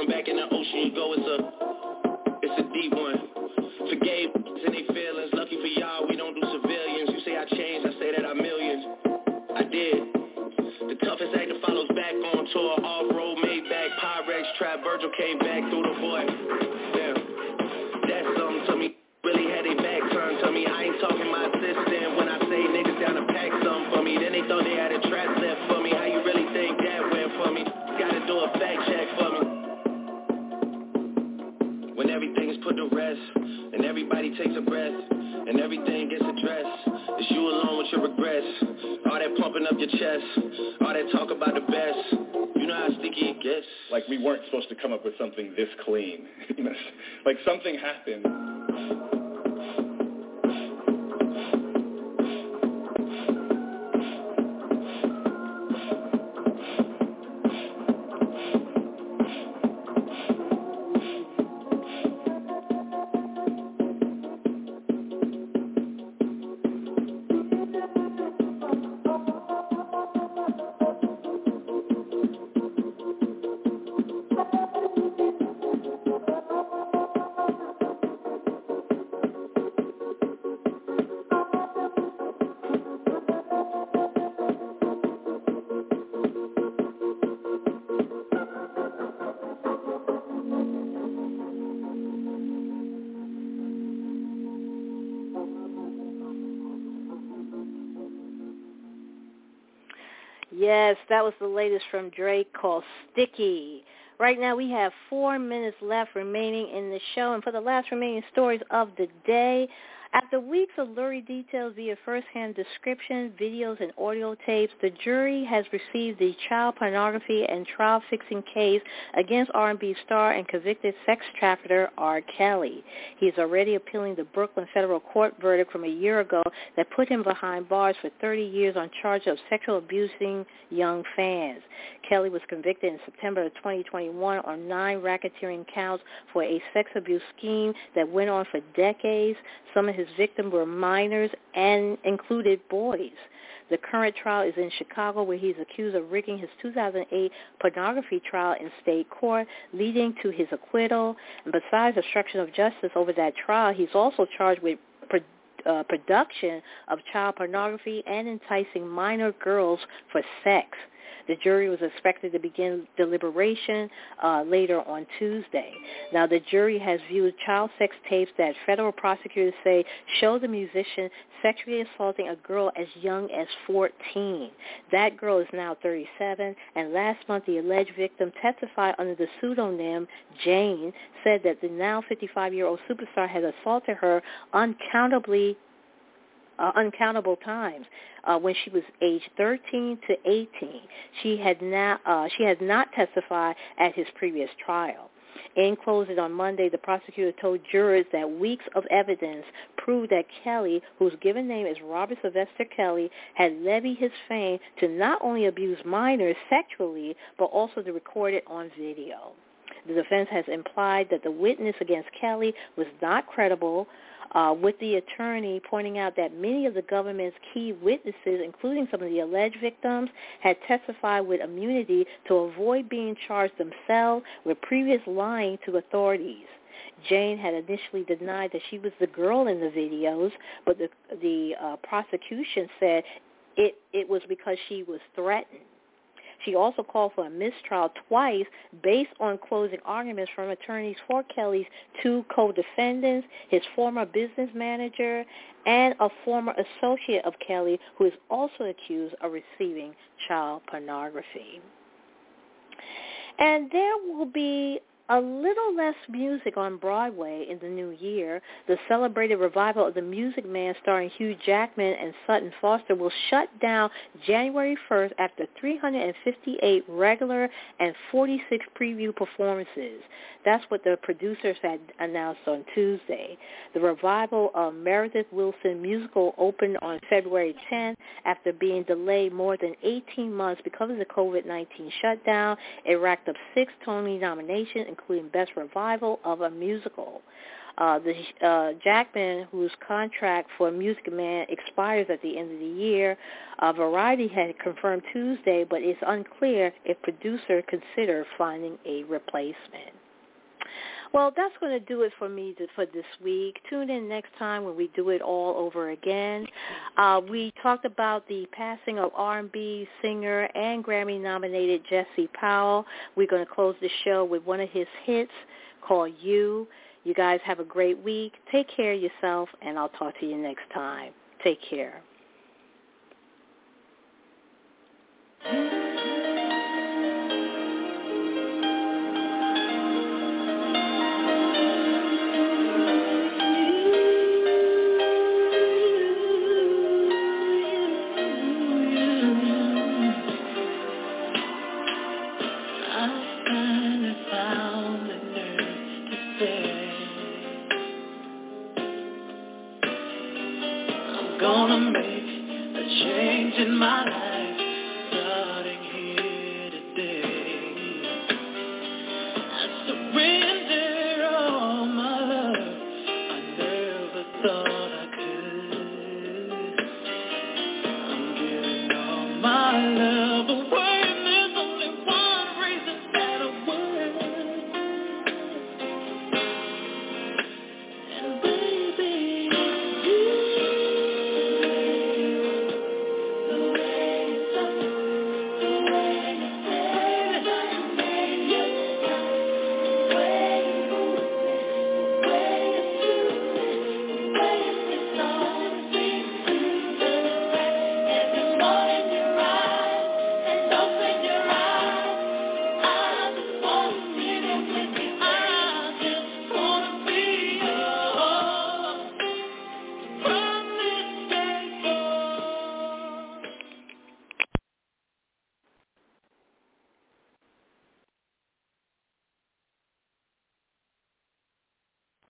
Going back in the ocean, you go, it's a, it's a deep one. Forgave and they feelings. Lucky for y'all, we don't do civilians. You say I changed, I say that I'm millions. I did. The toughest act that follows back on tour. Off-road, made back, Pyrex, trap. Virgil came back through the void. Damn. That's something to me. Really had they back turned to me. I ain't talking my assistant. When I say niggas down to pack some for me, then they thought they had a trap left for takes a breath and everything gets addressed, it's you alone with your regrets. All that pumping up your chest, all that talk about the best. You know how sticky it gets. Like we weren't supposed to come up with something this clean. Like something happened. Yes, that was the latest from Drake called Sticky. Right now we have four minutes left remaining in the show. And for the last remaining stories of the day, after weeks of blurry details via first-hand description, videos, and audio tapes, the jury has received the child pornography and trial-fixing case against R&B star and convicted sex trafficker R. Kelly. He is already appealing the Brooklyn federal court verdict from a year ago that put him behind bars for 30 years on charge of sexual abusing young fans. Kelly was convicted in September of 2021 on nine racketeering counts for a sex abuse scheme that went on for decades. Some of his victims were minors and included boys. The current trial is in Chicago where he's accused of rigging his 2008 pornography trial in state court, leading to his acquittal. And besides obstruction of justice over that trial, he's also charged with uh, production of child pornography and enticing minor girls for sex. The jury was expected to begin deliberation uh, later on Tuesday. Now, the jury has viewed child sex tapes that federal prosecutors say show the musician sexually assaulting a girl as young as 14. That girl is now 37, and last month the alleged victim testified under the pseudonym Jane, said that the now 55-year-old superstar had assaulted her uncountably uh, uncountable times uh, when she was age 13 to 18. She had not uh, she has not testified at his previous trial. In closing on Monday, the prosecutor told jurors that weeks of evidence proved that Kelly, whose given name is Robert Sylvester Kelly, had levied his fame to not only abuse minors sexually, but also to record it on video. The defense has implied that the witness against Kelly was not credible, uh, with the attorney pointing out that many of the government's key witnesses, including some of the alleged victims, had testified with immunity to avoid being charged themselves with previous lying to authorities. Jane had initially denied that she was the girl in the videos, but the the uh, prosecution said it it was because she was threatened. She also called for a mistrial twice based on closing arguments from attorneys for Kelly's two co-defendants, his former business manager, and a former associate of Kelly who is also accused of receiving child pornography. And there will be a little less music on Broadway in the new year. The celebrated revival of The Music Man starring Hugh Jackman and Sutton Foster will shut down January 1st after 358 regular and 46 preview performances. That's what the producers had announced on Tuesday. The revival of Meredith Willson musical opened on February 10th after being delayed more than 18 months because of the COVID-19 shutdown. It racked up six Tony nominations, including Best Revival of a Musical. Uh, the uh, Jackman, whose contract for Music Man expires at the end of the year, uh, Variety had confirmed Tuesday, but it's unclear if producer consider finding a replacement. Well, that's going to do it for me to, for this week. Tune in next time when we do it all over again. Uh, we talked about the passing of R&B singer and Grammy-nominated Jesse Powell. We're going to close the show with one of his hits called You. You guys have a great week. Take care of yourself, and I'll talk to you next time. Take care.